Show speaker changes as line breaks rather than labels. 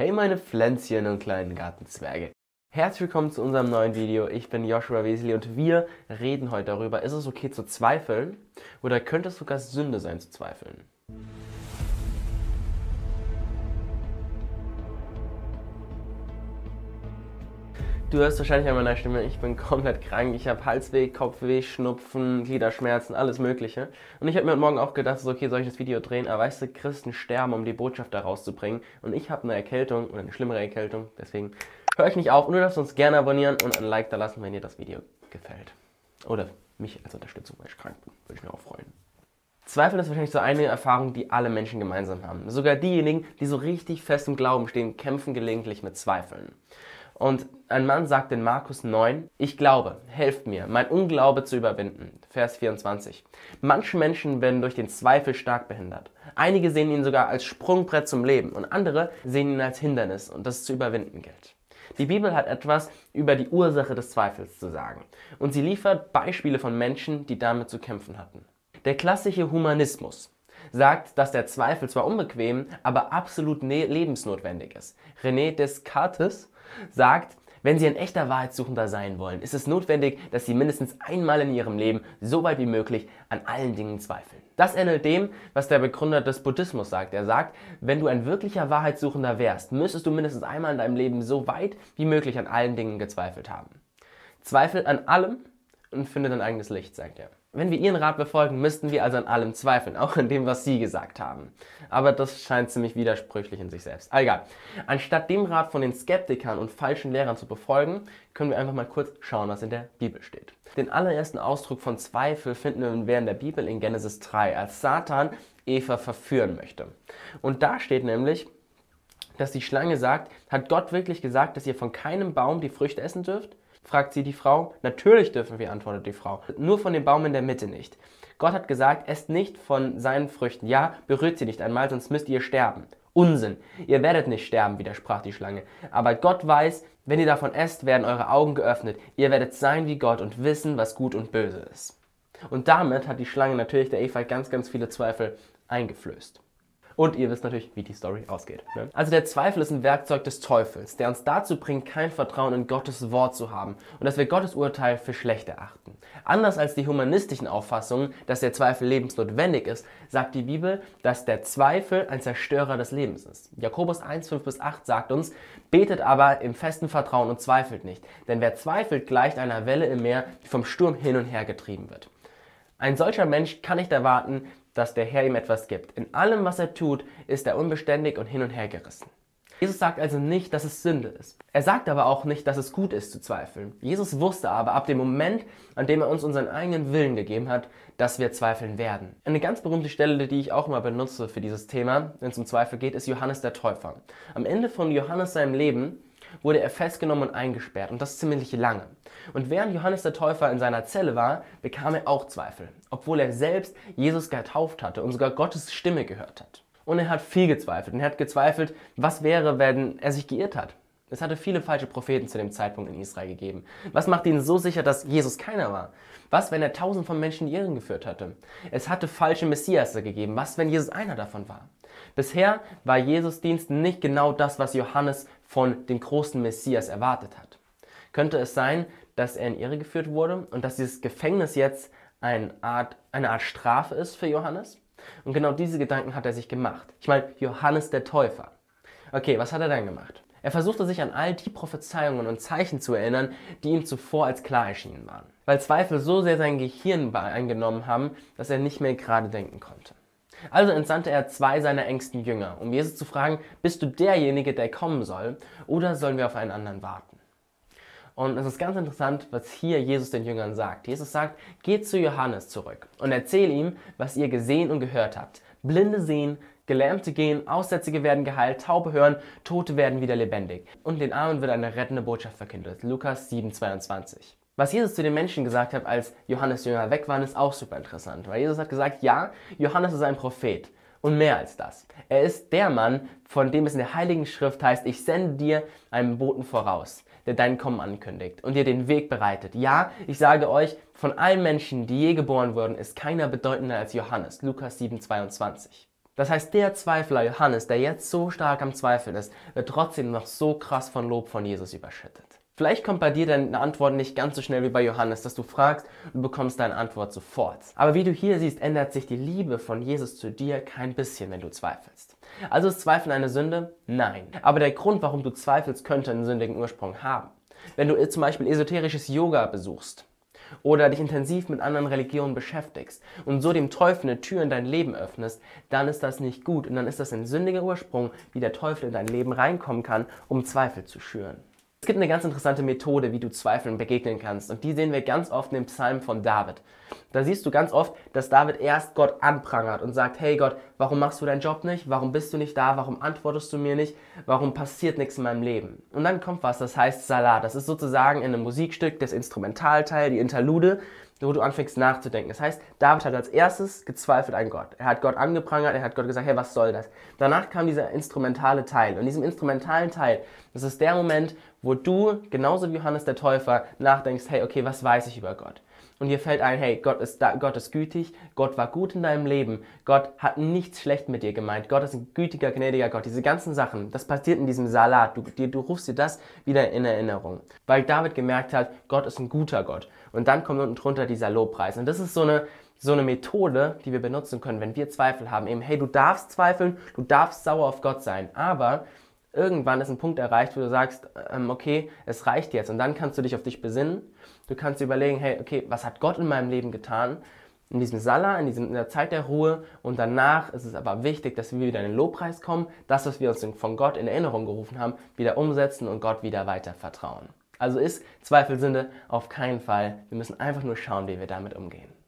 Hey meine Pflänzchen und kleinen Gartenzwerge. Herzlich willkommen zu unserem neuen Video. Ich bin Joshua Wesley und wir reden heute darüber, ist es okay zu zweifeln oder könnte es sogar Sünde sein zu zweifeln? Du hörst wahrscheinlich an meiner Stimme, ich bin komplett krank. Ich habe Halsweh, Kopfweh, Schnupfen, Gliederschmerzen, alles Mögliche. Und ich habe mir heute Morgen auch gedacht, so, okay, soll ich das Video drehen? Aber weißt du, Christen sterben, um die Botschaft da rauszubringen. Und ich habe eine Erkältung oder eine schlimmere Erkältung. Deswegen höre ich nicht auf. Und du darfst uns gerne abonnieren und ein Like da lassen, wenn dir das Video gefällt. Oder mich als Unterstützung, weil ich krank bin. Würde ich mir auch freuen. Zweifel ist wahrscheinlich so eine Erfahrung, die alle Menschen gemeinsam haben. Sogar diejenigen, die so richtig fest im Glauben stehen, kämpfen gelegentlich mit Zweifeln. Und ein Mann sagt in Markus 9, ich glaube, helft mir, mein Unglaube zu überwinden. Vers 24. Manche Menschen werden durch den Zweifel stark behindert. Einige sehen ihn sogar als Sprungbrett zum Leben und andere sehen ihn als Hindernis und das zu überwinden gilt. Die Bibel hat etwas über die Ursache des Zweifels zu sagen und sie liefert Beispiele von Menschen, die damit zu kämpfen hatten. Der klassische Humanismus sagt, dass der Zweifel zwar unbequem, aber absolut ne-, lebensnotwendig ist. René Descartes sagt, wenn Sie ein echter Wahrheitssuchender sein wollen, ist es notwendig, dass Sie mindestens einmal in Ihrem Leben so weit wie möglich an allen Dingen zweifeln. Das ähnelt dem, was der Begründer des Buddhismus sagt. Er sagt, wenn du ein wirklicher Wahrheitssuchender wärst, müsstest du mindestens einmal in deinem Leben so weit wie möglich an allen Dingen gezweifelt haben. Zweifel an allem und finde dein eigenes Licht, sagt er. Wenn wir ihren Rat befolgen, müssten wir also an allem zweifeln, auch an dem, was sie gesagt haben. Aber das scheint ziemlich widersprüchlich in sich selbst. Egal. Anstatt dem Rat von den Skeptikern und falschen Lehrern zu befolgen, können wir einfach mal kurz schauen, was in der Bibel steht. Den allerersten Ausdruck von Zweifel finden wir während der Bibel in Genesis 3, als Satan Eva verführen möchte. Und da steht nämlich, dass die Schlange sagt, hat Gott wirklich gesagt, dass ihr von keinem Baum die Früchte essen dürft? Fragt sie die Frau. Natürlich dürfen wir, antwortet die Frau. Nur von dem Baum in der Mitte nicht. Gott hat gesagt, esst nicht von seinen Früchten. Ja, berührt sie nicht einmal, sonst müsst ihr sterben. Unsinn. Ihr werdet nicht sterben, widersprach die Schlange. Aber Gott weiß, wenn ihr davon esst, werden eure Augen geöffnet. Ihr werdet sein wie Gott und wissen, was gut und böse ist. Und damit hat die Schlange natürlich der Eva ganz, ganz viele Zweifel eingeflößt. Und ihr wisst natürlich, wie die Story ausgeht. Ne? Also der Zweifel ist ein Werkzeug des Teufels, der uns dazu bringt, kein Vertrauen in Gottes Wort zu haben und dass wir Gottes Urteil für schlecht erachten. Anders als die humanistischen Auffassungen, dass der Zweifel lebensnotwendig ist, sagt die Bibel, dass der Zweifel ein Zerstörer des Lebens ist. Jakobus 1, 5 bis 8 sagt uns, betet aber im festen Vertrauen und zweifelt nicht, denn wer zweifelt, gleicht einer Welle im Meer, die vom Sturm hin und her getrieben wird. Ein solcher Mensch kann nicht erwarten, dass der Herr ihm etwas gibt. In allem, was er tut, ist er unbeständig und hin und her gerissen. Jesus sagt also nicht, dass es Sünde ist. Er sagt aber auch nicht, dass es gut ist zu zweifeln. Jesus wusste aber ab dem Moment, an dem er uns unseren eigenen Willen gegeben hat, dass wir zweifeln werden. Eine ganz berühmte Stelle, die ich auch mal benutze für dieses Thema, wenn es um Zweifel geht, ist Johannes der Täufer. Am Ende von Johannes seinem Leben wurde er festgenommen und eingesperrt und das ziemlich lange. Und während Johannes der Täufer in seiner Zelle war, bekam er auch Zweifel, obwohl er selbst Jesus getauft hatte und sogar Gottes Stimme gehört hat. Und er hat viel gezweifelt und er hat gezweifelt, was wäre, wenn er sich geirrt hat. Es hatte viele falsche Propheten zu dem Zeitpunkt in Israel gegeben. Was macht ihn so sicher, dass Jesus keiner war? Was, wenn er tausend von Menschen in Irren geführt hatte? Es hatte falsche Messiasse gegeben. Was, wenn Jesus einer davon war? Bisher war Jesus Dienst nicht genau das, was Johannes von dem großen Messias erwartet hat. Könnte es sein, dass er in Irre geführt wurde und dass dieses Gefängnis jetzt eine Art, eine Art Strafe ist für Johannes? Und genau diese Gedanken hat er sich gemacht. Ich meine, Johannes der Täufer. Okay, was hat er dann gemacht? Er versuchte sich an all die Prophezeiungen und Zeichen zu erinnern, die ihm zuvor als klar erschienen waren. Weil Zweifel so sehr sein Gehirn eingenommen haben, dass er nicht mehr gerade denken konnte. Also entsandte er zwei seiner engsten Jünger, um Jesus zu fragen, bist du derjenige, der kommen soll, oder sollen wir auf einen anderen warten? Und es ist ganz interessant, was hier Jesus den Jüngern sagt. Jesus sagt, geht zu Johannes zurück und erzähl ihm, was ihr gesehen und gehört habt. Blinde sehen, Gelähmte gehen, Aussätzige werden geheilt, Taube hören, Tote werden wieder lebendig. Und den Armen wird eine rettende Botschaft verkündet. Lukas 7, 22. Was Jesus zu den Menschen gesagt hat, als Johannes Jünger weg waren, ist auch super interessant. Weil Jesus hat gesagt, ja, Johannes ist ein Prophet. Und mehr als das. Er ist der Mann, von dem es in der Heiligen Schrift heißt, ich sende dir einen Boten voraus, der dein Kommen ankündigt und dir den Weg bereitet. Ja, ich sage euch, von allen Menschen, die je geboren wurden, ist keiner bedeutender als Johannes. Lukas 7, 22. Das heißt, der Zweifler Johannes, der jetzt so stark am Zweifeln ist, wird trotzdem noch so krass von Lob von Jesus überschüttet. Vielleicht kommt bei dir deine Antwort nicht ganz so schnell wie bei Johannes, dass du fragst und bekommst deine Antwort sofort. Aber wie du hier siehst, ändert sich die Liebe von Jesus zu dir kein bisschen, wenn du zweifelst. Also ist Zweifeln eine Sünde? Nein. Aber der Grund, warum du zweifelst, könnte einen sündigen Ursprung haben. Wenn du zum Beispiel esoterisches Yoga besuchst oder dich intensiv mit anderen Religionen beschäftigst und so dem Teufel eine Tür in dein Leben öffnest, dann ist das nicht gut und dann ist das ein sündiger Ursprung, wie der Teufel in dein Leben reinkommen kann, um Zweifel zu schüren. Es gibt eine ganz interessante Methode, wie du Zweifeln begegnen kannst. Und die sehen wir ganz oft im Psalm von David. Da siehst du ganz oft, dass David erst Gott anprangert und sagt, hey Gott, warum machst du deinen Job nicht? Warum bist du nicht da? Warum antwortest du mir nicht? Warum passiert nichts in meinem Leben? Und dann kommt was, das heißt Salat. Das ist sozusagen in einem Musikstück das Instrumentalteil, die Interlude wo du anfängst nachzudenken. Das heißt, David hat als erstes gezweifelt an Gott. Er hat Gott angeprangert, er hat Gott gesagt, hey, was soll das? Danach kam dieser instrumentale Teil. Und in diesem instrumentalen Teil, das ist der Moment, wo du, genauso wie Johannes der Täufer, nachdenkst, hey, okay, was weiß ich über Gott? Und dir fällt ein, hey, Gott ist, da, Gott ist gütig, Gott war gut in deinem Leben, Gott hat nichts schlecht mit dir gemeint, Gott ist ein gütiger, gnädiger Gott. Diese ganzen Sachen, das passiert in diesem Salat. Du, dir, du rufst dir das wieder in Erinnerung. Weil David gemerkt hat, Gott ist ein guter Gott. Und dann kommt unten drunter dieser Lobpreis. Und das ist so eine, so eine Methode, die wir benutzen können, wenn wir Zweifel haben. Eben, hey, du darfst zweifeln, du darfst sauer auf Gott sein, aber irgendwann ist ein Punkt erreicht, wo du sagst, ähm, okay, es reicht jetzt. Und dann kannst du dich auf dich besinnen. Du kannst überlegen, hey, okay, was hat Gott in meinem Leben getan? In diesem Sala, in, diesem, in der Zeit der Ruhe. Und danach ist es aber wichtig, dass wir wieder in den Lobpreis kommen, das, was wir uns von Gott in Erinnerung gerufen haben, wieder umsetzen und Gott wieder weiter vertrauen. Also ist Zweifelsünde auf keinen Fall. Wir müssen einfach nur schauen, wie wir damit umgehen.